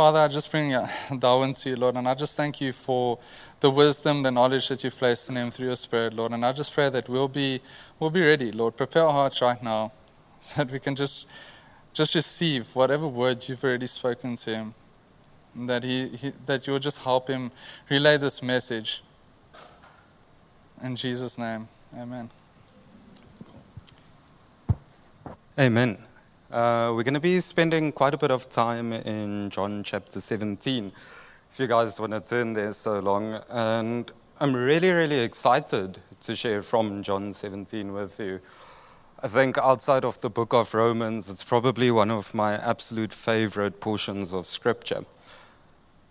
Father, I just bring Darwin to you, Lord, and I just thank you for the wisdom, the knowledge that you've placed in him through your Spirit, Lord. And I just pray that we'll be, we'll be ready, Lord. Prepare our hearts right now so that we can just, just receive whatever word you've already spoken to him. That, he, he that you'll just help him relay this message. In Jesus' name, amen. Amen. Uh, we're going to be spending quite a bit of time in John chapter 17. If you guys want to turn there so long. And I'm really, really excited to share from John 17 with you. I think outside of the book of Romans, it's probably one of my absolute favorite portions of scripture.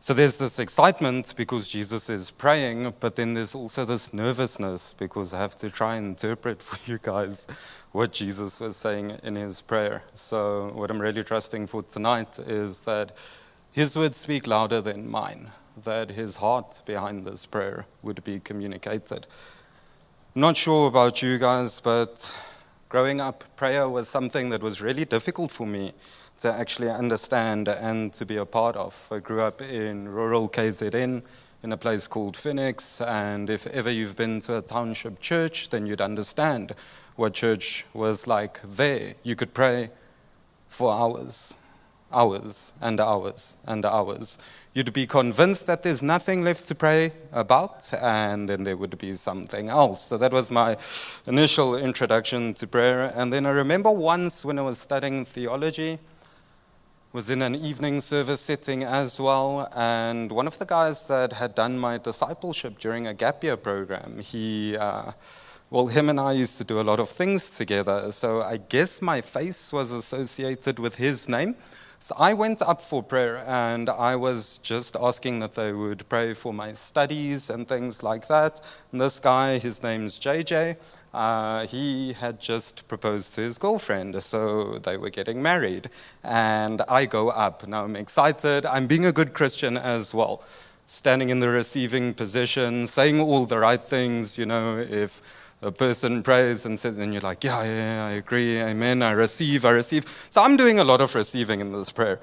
So there's this excitement because Jesus is praying, but then there's also this nervousness because I have to try and interpret for you guys what Jesus was saying in his prayer. So, what I'm really trusting for tonight is that his words speak louder than mine, that his heart behind this prayer would be communicated. I'm not sure about you guys, but growing up, prayer was something that was really difficult for me to actually understand and to be a part of. I grew up in rural KZN in a place called Phoenix, and if ever you've been to a township church, then you'd understand what church was like there. You could pray for hours, hours and hours and hours. You'd be convinced that there's nothing left to pray about, and then there would be something else. So that was my initial introduction to prayer. And then I remember once when I was studying theology, was in an evening service setting as well, and one of the guys that had done my discipleship during a gap year program, he. Uh, well, him and I used to do a lot of things together, so I guess my face was associated with his name. So I went up for prayer and I was just asking that they would pray for my studies and things like that. And this guy, his name's JJ, uh, he had just proposed to his girlfriend, so they were getting married. And I go up. Now I'm excited. I'm being a good Christian as well. Standing in the receiving position, saying all the right things, you know, if a person prays and says, and you're like, yeah, yeah, I agree, amen, I receive, I receive. So I'm doing a lot of receiving in this prayer.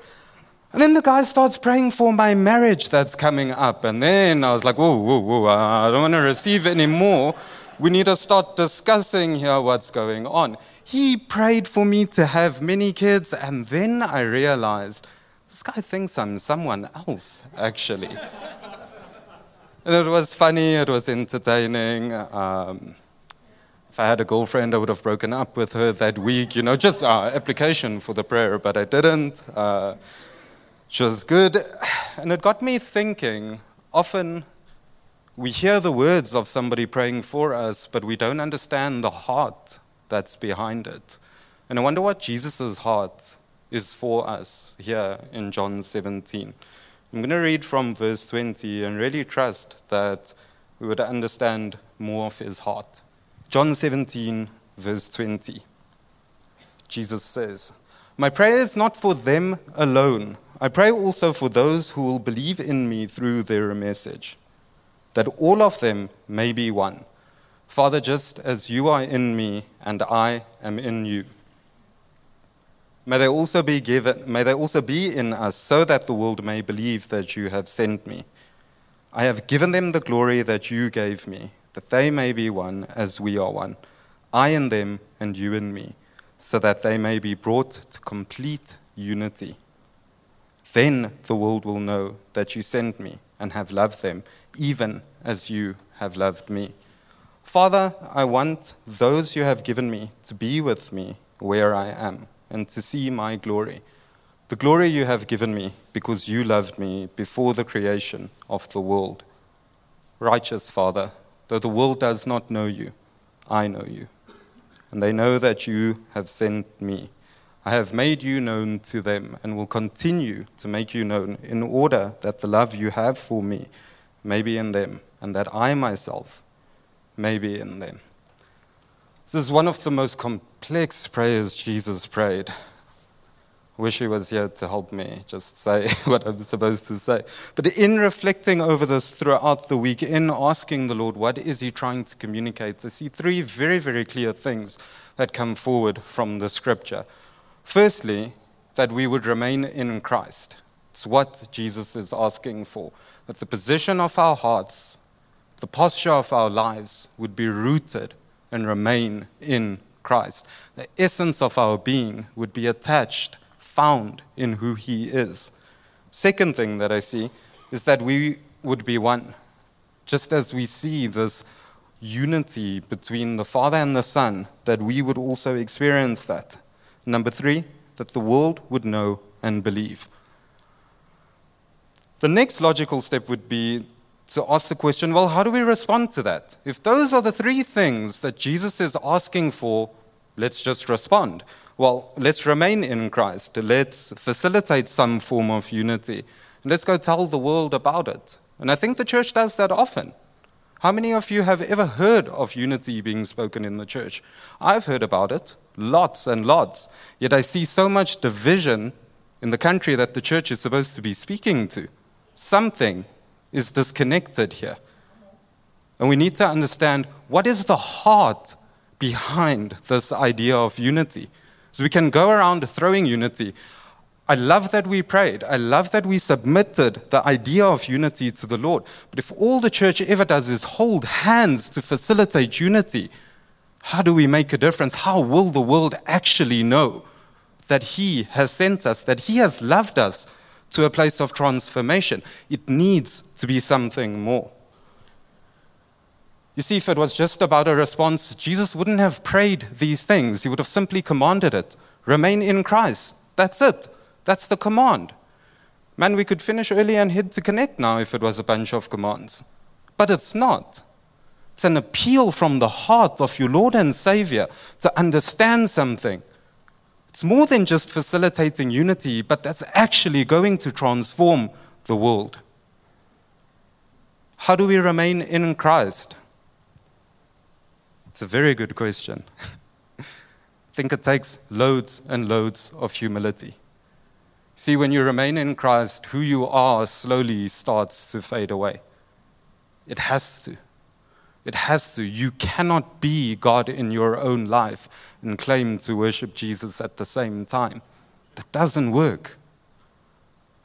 And then the guy starts praying for my marriage that's coming up. And then I was like, whoa, whoa, whoa, I don't want to receive anymore. We need to start discussing here what's going on. He prayed for me to have many kids, and then I realized this guy thinks I'm someone else, actually. and it was funny, it was entertaining. Um, if I had a girlfriend, I would have broken up with her that week, you know, just uh, application for the prayer, but I didn't. Uh, which was good. And it got me thinking often we hear the words of somebody praying for us, but we don't understand the heart that's behind it. And I wonder what Jesus' heart is for us here in John 17. I'm going to read from verse 20 and really trust that we would understand more of his heart. John 17, verse 20. Jesus says, My prayer is not for them alone. I pray also for those who will believe in me through their message, that all of them may be one. Father, just as you are in me and I am in you. May they also be given, may they also be in us, so that the world may believe that you have sent me. I have given them the glory that you gave me that they may be one as we are one, I in them and you in me, so that they may be brought to complete unity. Then the world will know that you sent me and have loved them, even as you have loved me. Father, I want those you have given me to be with me where I am and to see my glory. The glory you have given me because you loved me before the creation of the world. Righteous Father, Though the world does not know you, I know you. And they know that you have sent me. I have made you known to them and will continue to make you known in order that the love you have for me may be in them and that I myself may be in them. This is one of the most complex prayers Jesus prayed wish he was here to help me just say what I'm supposed to say. But in reflecting over this throughout the week, in asking the Lord, what is he trying to communicate, I see three very, very clear things that come forward from the scripture. Firstly, that we would remain in Christ, It's what Jesus is asking for. That the position of our hearts, the posture of our lives would be rooted and remain in Christ. The essence of our being would be attached, found in who He is. Second thing that I see is that we would be one. Just as we see this unity between the Father and the Son, that we would also experience that. Number three, that the world would know and believe. The next logical step would be to ask the question well, how do we respond to that? If those are the three things that Jesus is asking for, let's just respond. Well, let's remain in Christ. Let's facilitate some form of unity. And let's go tell the world about it. And I think the church does that often. How many of you have ever heard of unity being spoken in the church? I've heard about it, lots and lots. Yet I see so much division in the country that the church is supposed to be speaking to. Something is disconnected here. And we need to understand what is the heart behind this idea of unity. So we can go around throwing unity. I love that we prayed. I love that we submitted the idea of unity to the Lord. But if all the church ever does is hold hands to facilitate unity, how do we make a difference? How will the world actually know that He has sent us, that He has loved us to a place of transformation? It needs to be something more. You see, if it was just about a response, Jesus wouldn't have prayed these things. He would have simply commanded it remain in Christ. That's it. That's the command. Man, we could finish early and head to Connect now if it was a bunch of commands. But it's not. It's an appeal from the heart of your Lord and Savior to understand something. It's more than just facilitating unity, but that's actually going to transform the world. How do we remain in Christ? It's a very good question. I think it takes loads and loads of humility. See, when you remain in Christ, who you are slowly starts to fade away. It has to. It has to. You cannot be God in your own life and claim to worship Jesus at the same time. That doesn't work.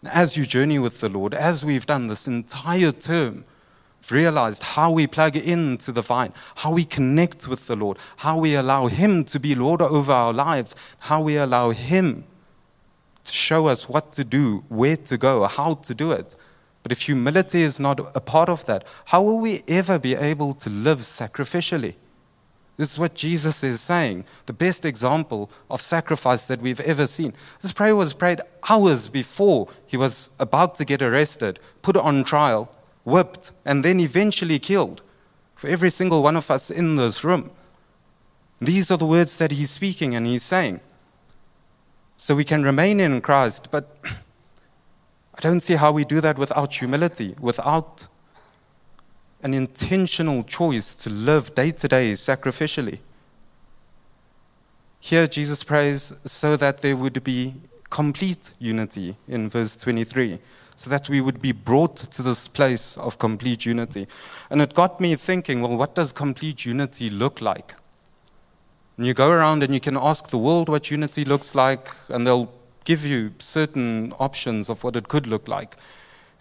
As you journey with the Lord, as we've done this entire term, realized how we plug into the vine, how we connect with the Lord, how we allow Him to be Lord over our lives, how we allow Him to show us what to do, where to go, how to do it. But if humility is not a part of that, how will we ever be able to live sacrificially? This is what Jesus is saying, the best example of sacrifice that we've ever seen. This prayer was prayed hours before he was about to get arrested, put on trial, whipped, and then eventually killed for every single one of us in this room. These are the words that he's speaking and he's saying so we can remain in Christ. But I don't see how we do that without humility, without an intentional choice to live day to day sacrificially. Here, Jesus prays so that there would be complete unity in verse 23, so that we would be brought to this place of complete unity. And it got me thinking well, what does complete unity look like? And you go around and you can ask the world what unity looks like, and they'll give you certain options of what it could look like.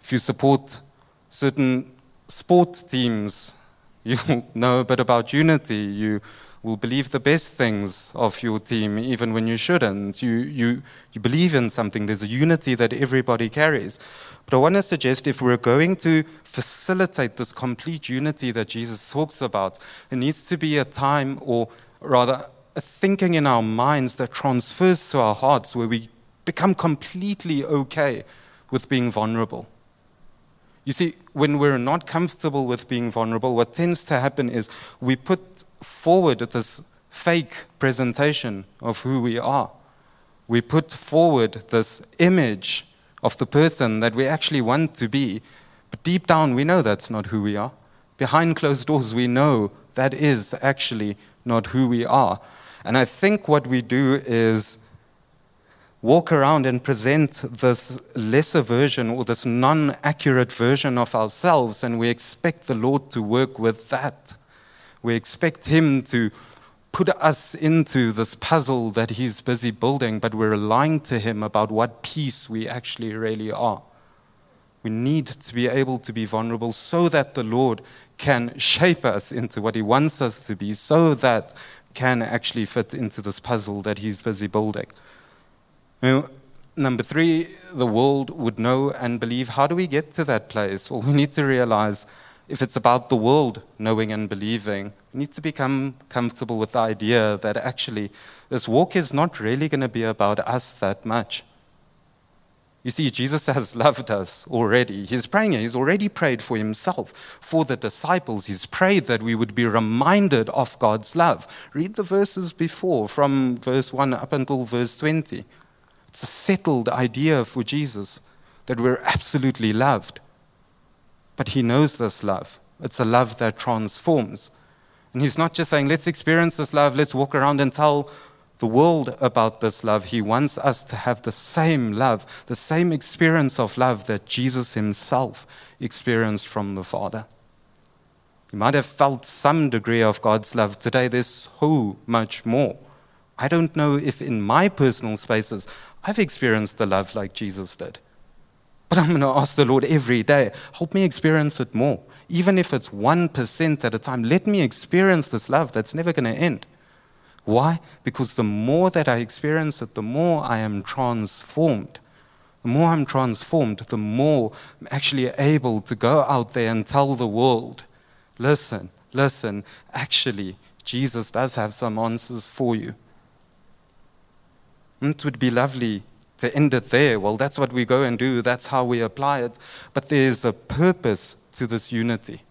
If you support certain sports teams, you'll know a bit about unity. You will believe the best things of your team, even when you shouldn't. You, you, you believe in something. There's a unity that everybody carries. But I want to suggest if we're going to facilitate this complete unity that Jesus talks about, it needs to be a time or rather a thinking in our minds that transfers to our hearts where we become completely okay with being vulnerable. You see, when we're not comfortable with being vulnerable, what tends to happen is we put forward this fake presentation of who we are. We put forward this image of the person that we actually want to be, but deep down we know that's not who we are. Behind closed doors, we know that is actually not who we are. And I think what we do is walk around and present this lesser version or this non accurate version of ourselves, and we expect the Lord to work with that. We expect Him to put us into this puzzle that He's busy building, but we're lying to Him about what piece we actually really are. We need to be able to be vulnerable so that the Lord can shape us into what He wants us to be, so that can actually fit into this puzzle that He's busy building. Now, number three, the world would know and believe. How do we get to that place? Well, we need to realize if it's about the world knowing and believing, we need to become comfortable with the idea that actually this walk is not really going to be about us that much. You see, Jesus has loved us already. He's praying, he's already prayed for himself, for the disciples. He's prayed that we would be reminded of God's love. Read the verses before, from verse 1 up until verse 20. It's a settled idea for Jesus that we're absolutely loved. But he knows this love. It's a love that transforms. And he's not just saying, let's experience this love, let's walk around and tell the world about this love. He wants us to have the same love, the same experience of love that Jesus himself experienced from the Father. You might have felt some degree of God's love. Today, there's so much more. I don't know if in my personal spaces I've experienced the love like Jesus did. But I'm going to ask the Lord every day, help me experience it more. Even if it's 1% at a time, let me experience this love that's never going to end. Why? Because the more that I experience it, the more I am transformed. The more I'm transformed, the more I'm actually able to go out there and tell the world listen, listen, actually, Jesus does have some answers for you. It would be lovely to end it there. Well, that's what we go and do, that's how we apply it. But there's a purpose to this unity.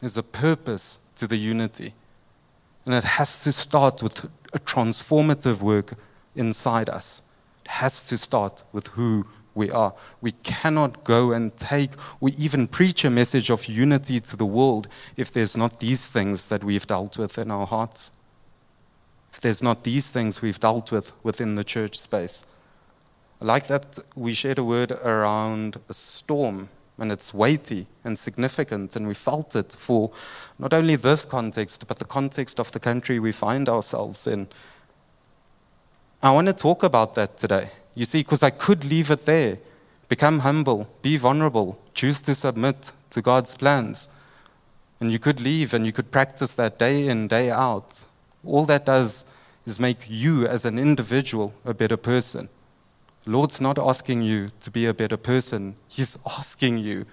There's a purpose to the unity. And it has to start with a transformative work inside us. It has to start with who we are. We cannot go and take or even preach a message of unity to the world if there's not these things that we've dealt with in our hearts if there's not these things we've dealt with within the church space. I like that we shared a word around a storm, and it's weighty and significant, and we felt it for not only this context, but the context of the country we find ourselves in. I want to talk about that today. You see, because I could leave it there. Become humble, be vulnerable, choose to submit to God's plans. And you could leave and you could practice that day in, day out. All that does is make you as an individual a better person. The Lord's not asking you to be a better person, He's asking you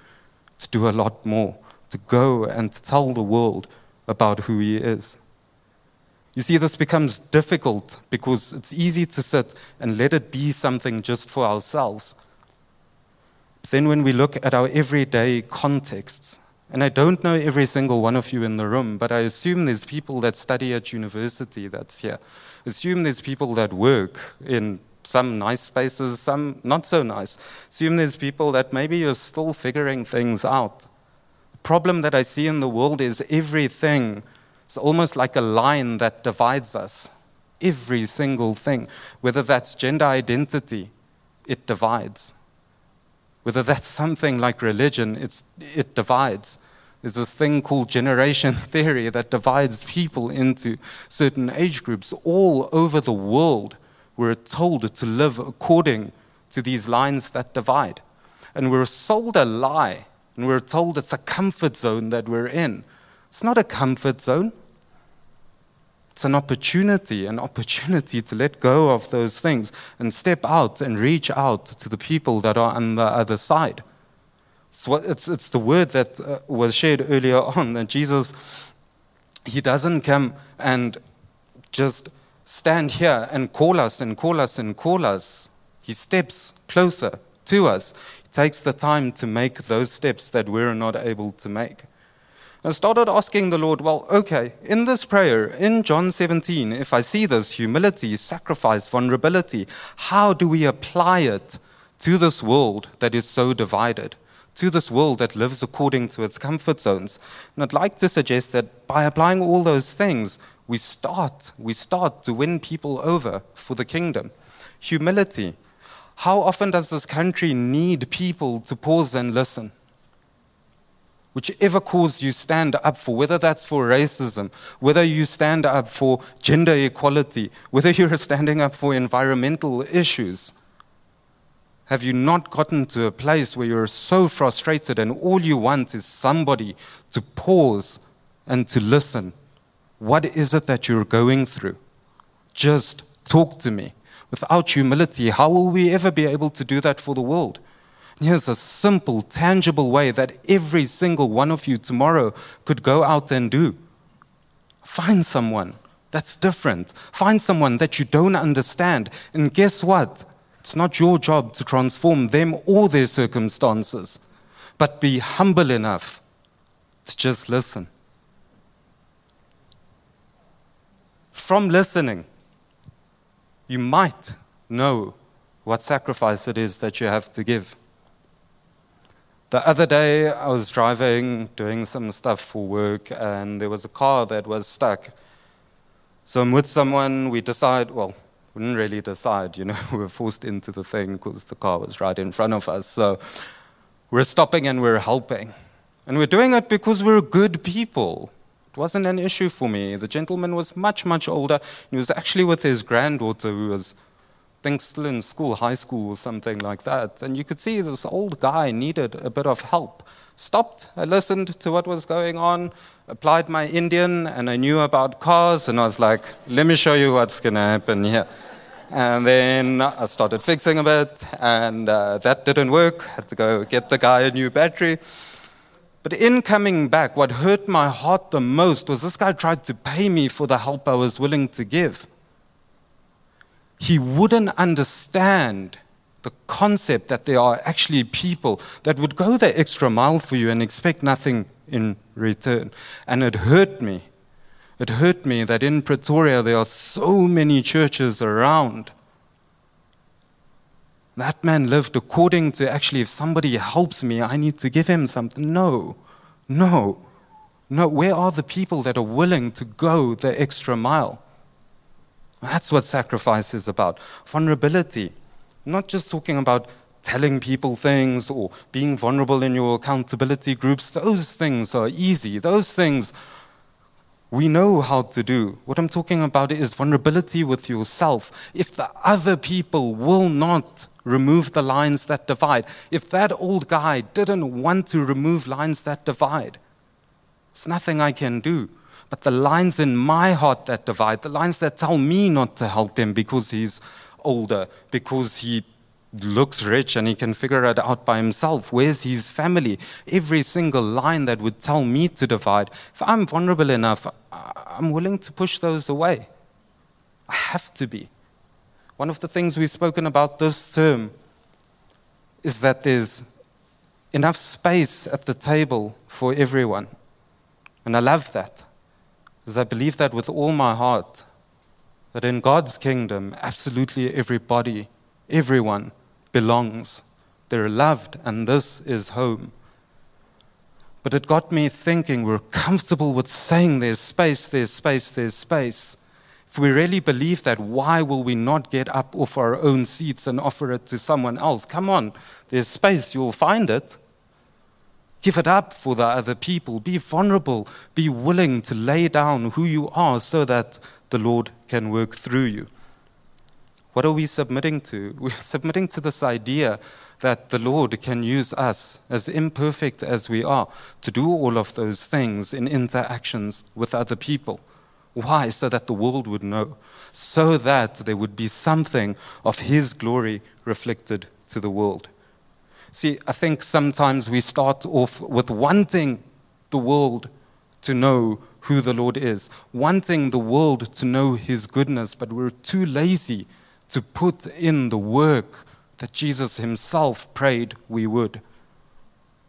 to do a lot more, to go and tell the world about who He is. You see, this becomes difficult because it's easy to sit and let it be something just for ourselves. But then, when we look at our everyday contexts, and I don't know every single one of you in the room, but I assume there's people that study at university that's here. Assume there's people that work in some nice spaces, some not so nice. Assume there's people that maybe you're still figuring things out. The problem that I see in the world is everything is almost like a line that divides us. Every single thing, whether that's gender identity, it divides. Whether that's something like religion, it divides. There's this thing called generation theory that divides people into certain age groups all over the world. We're told to live according to these lines that divide. And we're sold a lie, and we're told it's a comfort zone that we're in. It's not a comfort zone. It's an opportunity, an opportunity to let go of those things and step out and reach out to the people that are on the other side. It's, what, it's, it's the word that uh, was shared earlier on that Jesus, he doesn't come and just stand here and call us and call us and call us. He steps closer to us. He takes the time to make those steps that we're not able to make. I started asking the Lord, well, okay, in this prayer, in John 17, if I see this humility, sacrifice, vulnerability, how do we apply it to this world that is so divided, to this world that lives according to its comfort zones? And I'd like to suggest that by applying all those things, we start, we start to win people over for the kingdom. Humility. How often does this country need people to pause and listen? whichever cause you stand up for, whether that's for racism, whether you stand up for gender equality, whether you're standing up for environmental issues, have you not gotten to a place where you're so frustrated and all you want is somebody to pause and to listen? What is it that you're going through? Just talk to me. Without humility, how will we ever be able to do that for the world? Here's a simple, tangible way that every single one of you tomorrow could go out and do. Find someone that's different. Find someone that you don't understand. And guess what? It's not your job to transform them or their circumstances, but be humble enough to just listen. From listening, you might know what sacrifice it is that you have to give. The other day, I was driving, doing some stuff for work, and there was a car that was stuck. So I'm with someone, we decide, well, we didn't really decide, you know, we were forced into the thing because the car was right in front of us. So we're stopping and we're helping. And we're doing it because we're good people. Wasn't an issue for me. The gentleman was much, much older. He was actually with his granddaughter who was I think still in school, high school or something like that. And you could see this old guy needed a bit of help. Stopped, I listened to what was going on, applied my Indian, and I knew about cars, and I was like, let me show you what's going to happen here. And then I started fixing a bit, and uh, that didn't work. Had to go get the guy a new battery. But in coming back, what hurt my heart the most was this guy tried to pay me for the help I was willing to give he wouldn't understand the concept that there are actually people that would go the extra mile for you and expect nothing in return. And it hurt me. It hurt me that in Pretoria there are so many churches around. That man lived according to actually, if somebody helps me, I need to give him something. No, no, no. Where are the people that are willing to go the extra mile? That's what sacrifice is about. Vulnerability. Not just talking about telling people things or being vulnerable in your accountability groups. Those things are easy. Those things we know how to do. What I'm talking about is vulnerability with yourself. If the other people will not remove the lines that divide, if that old guy didn't want to remove lines that divide, there's nothing I can do. But the lines in my heart that divide, the lines that tell me not to help him because he's older, because he looks rich and he can figure it out by himself. Where's his family? Every single line that would tell me to divide, if I'm vulnerable enough, I'm willing to push those away. I have to be. One of the things we've spoken about this term is that there's enough space at the table for everyone. And I love that. Because I believe that with all my heart, that in God's kingdom, absolutely everybody, everyone belongs. They're loved, and this is home. But it got me thinking we're comfortable with saying there's space, there's space, there's space. If we really believe that, why will we not get up off our own seats and offer it to someone else? Come on, there's space, you'll find it. Give it up for the other people. Be vulnerable. Be willing to lay down who you are so that the Lord can work through you. What are we submitting to? We're submitting to this idea that the Lord can use us, as imperfect as we are, to do all of those things in interactions with other people. Why? So that the world would know, so that there would be something of His glory reflected to the world. See, I think sometimes we start off with wanting the world to know who the Lord is, wanting the world to know His goodness, but we're too lazy to put in the work that Jesus Himself prayed we would.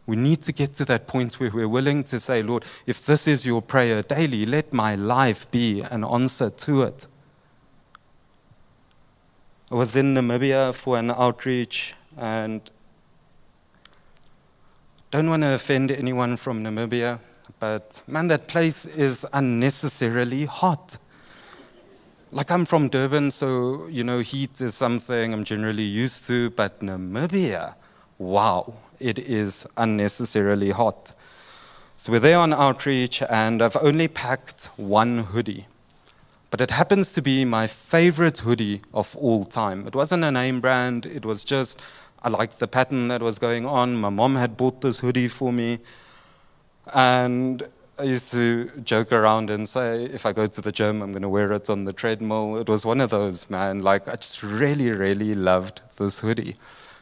We need to get to that point where we're willing to say, Lord, if this is your prayer daily, let my life be an answer to it. I was in Namibia for an outreach, and don't want to offend anyone from Namibia, but man, that place is unnecessarily hot. Like I'm from Durban, so you know, heat is something I'm generally used to, but Namibia, wow, it is unnecessarily hot. So we're there on outreach, and I've only packed one hoodie. But it happens to be my favorite hoodie of all time. It wasn't a name brand, it was just, I liked the pattern that was going on. My mom had bought this hoodie for me. And I used to joke around and say, if I go to the gym, I'm going to wear it on the treadmill. It was one of those, man. Like, I just really, really loved this hoodie.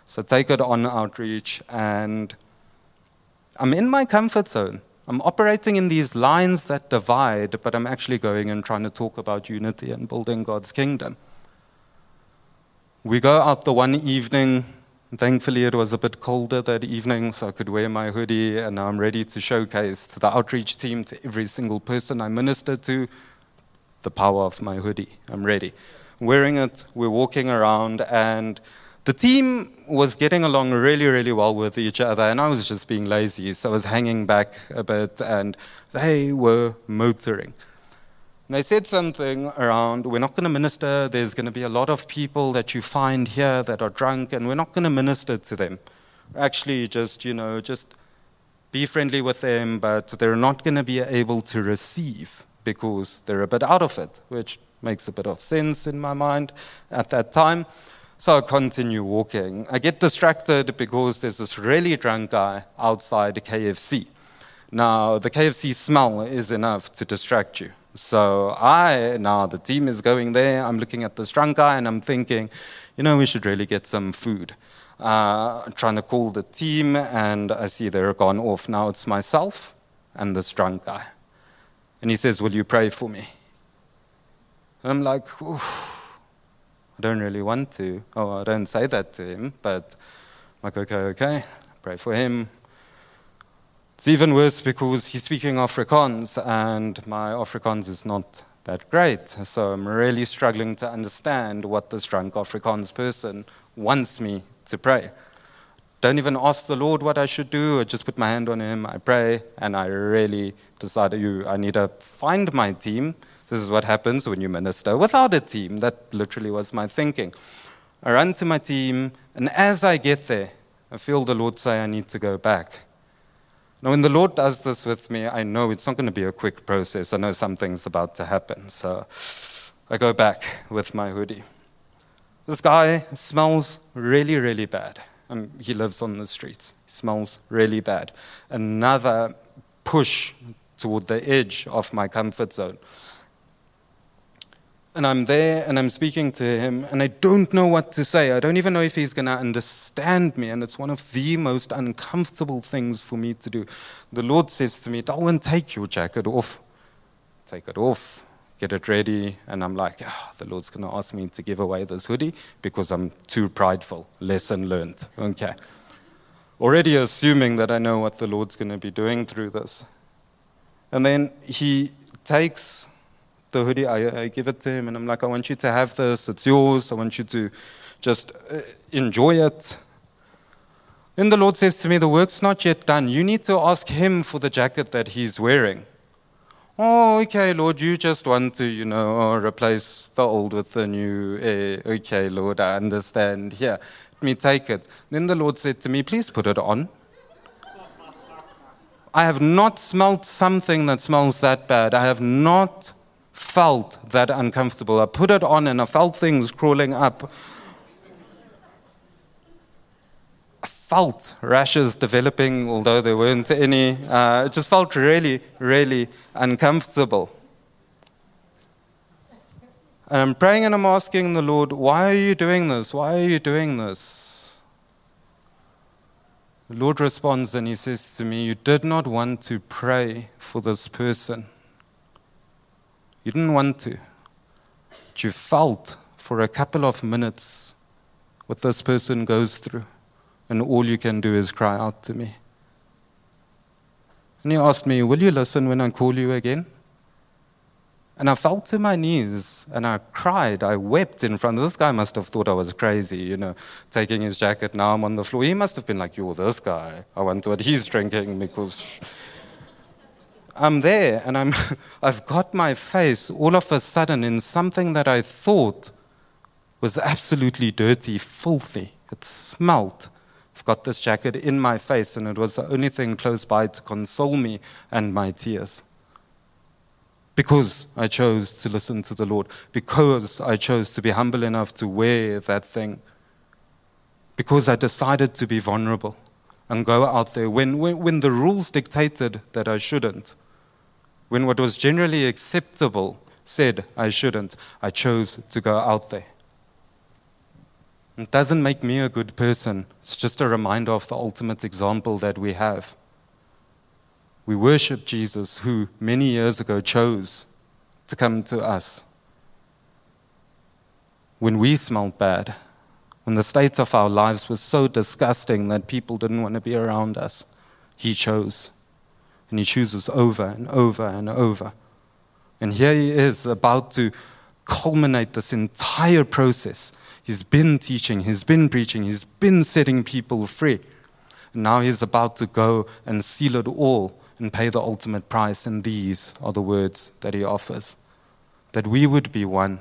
So take it on outreach, and I'm in my comfort zone. I'm operating in these lines that divide, but I'm actually going and trying to talk about unity and building God's kingdom. We go out the one evening Thankfully, it was a bit colder that evening, so I could wear my hoodie, and I'm ready to showcase to the outreach team, to every single person I minister to, the power of my hoodie. I'm ready. Wearing it, we're walking around, and the team was getting along really, really well with each other, and I was just being lazy, so I was hanging back a bit, and they were motoring. And they said something around, we're not going to minister, there's going to be a lot of people that you find here that are drunk, and we're not going to minister to them. Actually, just, you know, just be friendly with them, but they're not going to be able to receive because they're a bit out of it, which makes a bit of sense in my mind at that time. So I continue walking. I get distracted because there's this really drunk guy outside the KFC. Now, the KFC smell is enough to distract you. So I, now the team is going there, I'm looking at this drunk guy and I'm thinking, you know, we should really get some food. Uh, trying to call the team and I see they're gone off. Now it's myself and this drunk guy. And he says, Will you pray for me? And I'm like, I don't really want to. Oh, I don't say that to him, but I'm like, okay, okay, pray for him. It's even worse because he's speaking Afrikaans and my Afrikaans is not that great. So I'm really struggling to understand what this drunk Afrikaans person wants me to pray. Don't even ask the Lord what I should do. I just put my hand on him, I pray, and I really decided you, I need to find my team. This is what happens when you minister without a team. That literally was my thinking. I run to my team, and as I get there, I feel the Lord say I need to go back. Now, when the Lord does this with me, I know it's not going to be a quick process. I know something's about to happen. So I go back with my hoodie. This guy smells really, really bad. Um, he lives on the streets. He smells really bad. Another push toward the edge of my comfort zone and I'm there and I'm speaking to him and I don't know what to say. I don't even know if he's going to understand me. And it's one of the most uncomfortable things for me to do. The Lord says to me, Darwin, take your jacket off. Take it off, get it ready. And I'm like, oh, the Lord's going to ask me to give away this hoodie because I'm too prideful. Lesson learned. Okay. Already assuming that I know what the Lord's going to be doing through this. And then he takes the hoodie, I, I, give it to him, and I'm like, I want you to have this. It's yours. I want you to just uh, enjoy it. Then the Lord says to me, The work's not yet done. You need to ask him for the jacket that he's wearing. Oh, okay, Lord, you just want to, you know, replace the old with the new. Eh, okay, Lord, I understand. Here, let me take it. Then the Lord said to me, Please put it on. I have not smelt something that smells that bad. I have not felt that uncomfortable. I put it on and I felt things crawling up. I felt rashes developing, although there weren't any. Uh, it just felt really, really uncomfortable. And I'm praying and I'm asking the Lord, why are you doing this? Why are you doing this? The Lord responds and he says to me, You did not want to pray for this person. You didn't want to. But you felt for a couple of minutes what this person goes through, and all you can do is cry out to me. And he asked me, Will you listen when I call you again? And I fell to my knees and I cried. I wept in front of this guy. Must have thought I was crazy, you know, taking his jacket. Now I'm on the floor. He must have been like, You're this guy. I wonder what he's drinking because I'm there and I'm, I've got my face all of a sudden in something that I thought was absolutely dirty, filthy. It smelt. I've got this jacket in my face, and it was the only thing close by to console me and my tears. Because I chose to listen to the Lord, because I chose to be humble enough to wear that thing, because I decided to be vulnerable and go out there when, when, when the rules dictated that I shouldn't, when what was generally acceptable said I shouldn't, I chose to go out there. It doesn't make me a good person. It's just a reminder of the ultimate example that we have. We worship Jesus, who many years ago chose to come to us. When we smelled bad, when the state of our lives was so disgusting that people didn't want to be around us, He chose. And He chooses over and over and over. And here He is about to culminate this entire process He's been teaching, he's been preaching, he's been setting people free. And now he's about to go and seal it all and pay the ultimate price. And these are the words that he offers that we would be one,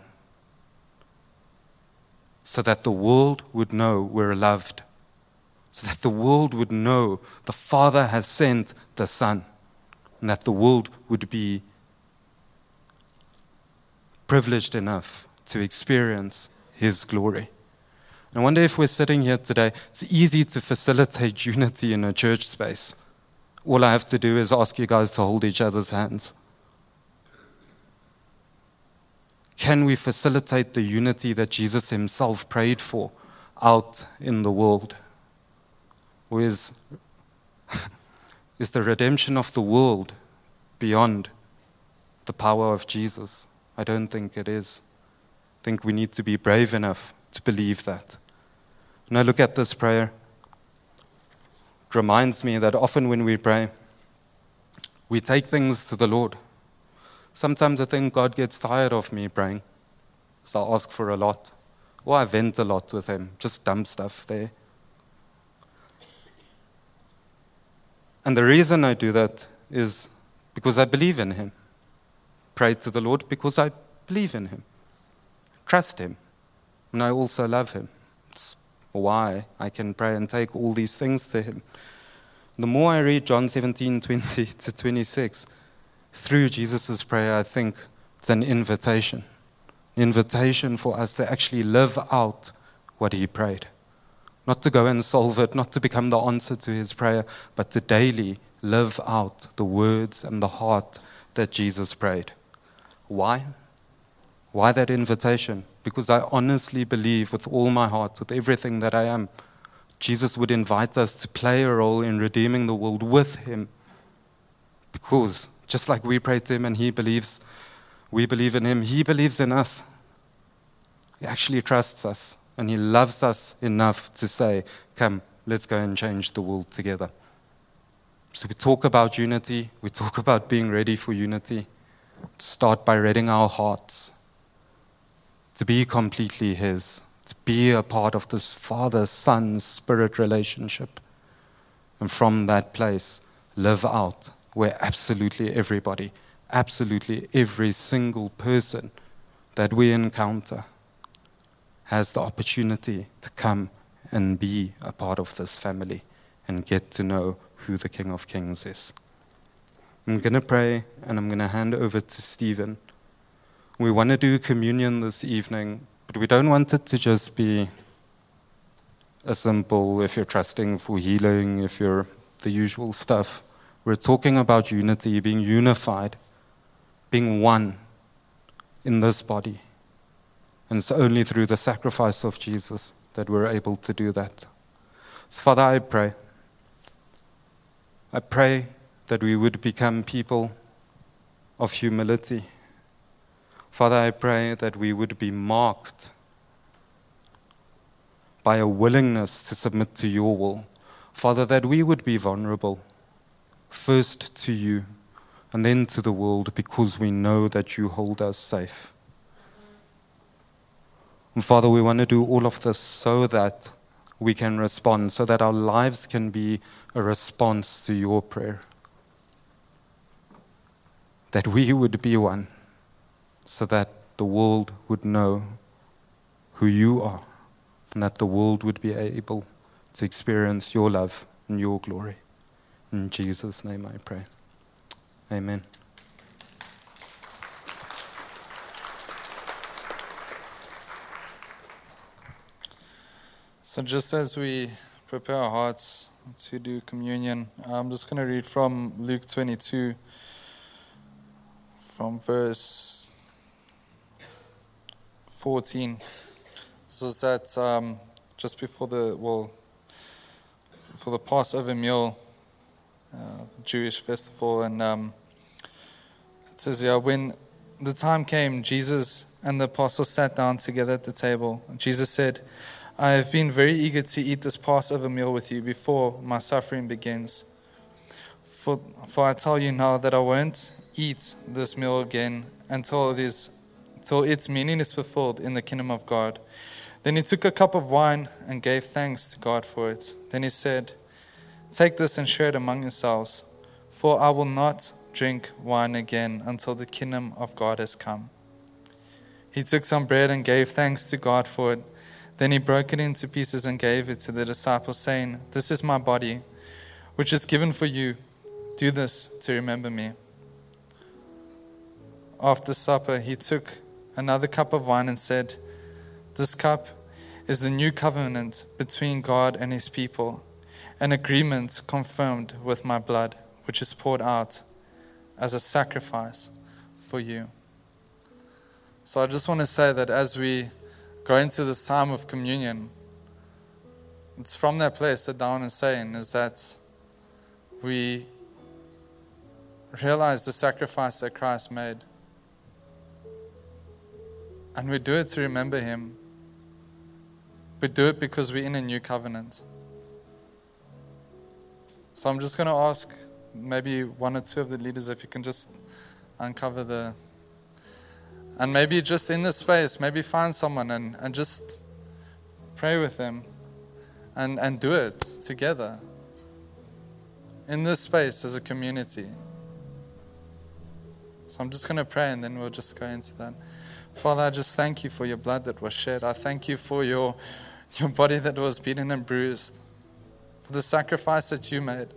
so that the world would know we're loved, so that the world would know the Father has sent the Son, and that the world would be privileged enough to experience his glory. I wonder if we're sitting here today, it's easy to facilitate unity in a church space. All I have to do is ask you guys to hold each other's hands. Can we facilitate the unity that Jesus himself prayed for out in the world? Or is, is the redemption of the world beyond the power of Jesus? I don't think it is I think we need to be brave enough to believe that. Now, look at this prayer, it reminds me that often when we pray, we take things to the Lord. Sometimes I think God gets tired of me praying, so I ask for a lot. Or I vent a lot with Him, just dumb stuff there. And the reason I do that is because I believe in Him. Pray to the Lord because I believe in Him trust Him. And I also love Him. It's why I can pray and take all these things to Him. The more I read John 17 20 to 26, through Jesus' prayer, I think it's an invitation. Invitation for us to actually live out what He prayed. Not to go and solve it, not to become the answer to His prayer, but to daily live out the words and the heart that Jesus prayed. Why? Why that invitation? Because I honestly believe with all my heart, with everything that I am, Jesus would invite us to play a role in redeeming the world with Him. Because just like we pray to Him and He believes, we believe in Him, He believes in us. He actually trusts us and He loves us enough to say, Come, let's go and change the world together. So we talk about unity, we talk about being ready for unity. Start by reading our hearts to be completely His, to be a part of this Father Son Spirit relationship. And from that place, live out where absolutely everybody, absolutely every single person that we encounter has the opportunity to come and be a part of this family and get to know who the King of Kings is. I'm going to pray and I'm going to hand over to Stephen. We want to do communion this evening, but we don't want it to just be a simple, if you're trusting for healing, if you're the usual stuff. We're talking about unity, being unified, being one in this body. And it's only through the sacrifice of Jesus that we're able to do that. So, Father, I pray. I pray that we would become people of humility Father, I pray that we would be marked by a willingness to submit to your will. Father, that we would be vulnerable, first to you and then to the world, because we know that you hold us safe. And Father, we want to do all of this so that we can respond, so that our lives can be a response to your prayer. That we would be one so that the world would know who you are and that the world would be able to experience your love and your glory. In Jesus' name I pray. Amen. So, just as we prepare our hearts to do communion, I'm just going to read from Luke 22, from verse 14. So that um, just before the, well, for the Passover meal, uh, Jewish festival, and um, it says, yeah, when the time came, Jesus and the apostles sat down together at the table. Jesus said, I have been very eager to eat this Passover meal with you before my suffering begins. For, for I tell you now that I won't eat this meal again until it is until its meaning is fulfilled in the kingdom of God. Then he took a cup of wine and gave thanks to God for it. Then he said, Take this and share it among yourselves, for I will not drink wine again until the kingdom of God has come. He took some bread and gave thanks to God for it. Then he broke it into pieces and gave it to the disciples, saying, This is my body, which is given for you. Do this to remember me. After supper, he took another cup of wine and said, This cup is the new covenant between God and his people, an agreement confirmed with my blood, which is poured out as a sacrifice for you. So I just want to say that as we go into this time of communion, it's from that place that Darwin is saying is that we realize the sacrifice that Christ made. And we do it to remember him. We do it because we're in a new covenant. So I'm just going to ask maybe one or two of the leaders if you can just uncover the and maybe just in this space, maybe find someone and, and just pray with them and, and do it together. In this space as a community. So I'm just going to pray and then we'll just go into that. Father, I just thank you for your blood that was shed. I thank you for your, your body that was beaten and bruised, for the sacrifice that you made,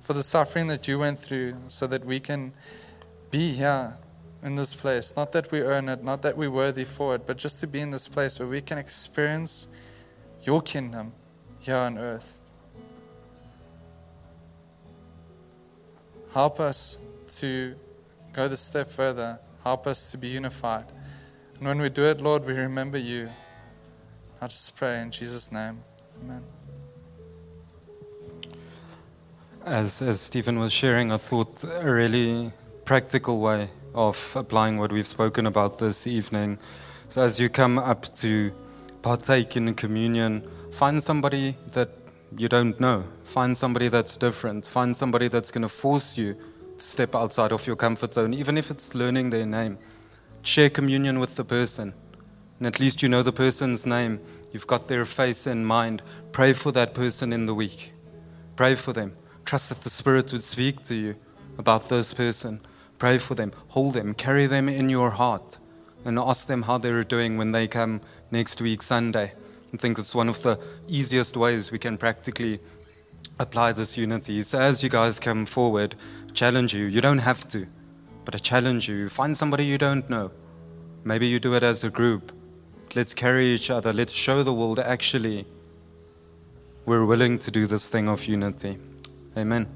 for the suffering that you went through so that we can be here in this place. Not that we earn it, not that we're worthy for it, but just to be in this place where we can experience your kingdom here on earth. Help us to go the step further. Help us to be unified. And when we do it, Lord, we remember you. I just pray in Jesus' name. Amen. As, as Stephen was sharing, I thought a really practical way of applying what we've spoken about this evening. So, as you come up to partake in communion, find somebody that you don't know. Find somebody that's different. Find somebody that's going to force you to step outside of your comfort zone, even if it's learning their name. Share communion with the person. And at least you know the person's name. You've got their face in mind. Pray for that person in the week. Pray for them. Trust that the Spirit would speak to you about this person. Pray for them, hold them, carry them in your heart, and ask them how they're doing when they come next week, Sunday. I think it's one of the easiest ways we can practically apply this unity. So as you guys come forward, challenge you. You don't have to, but I challenge you. Find somebody you don't know. Maybe you do it as a group. Let's carry each other. Let's show the world actually we're willing to do this thing of unity. Amen.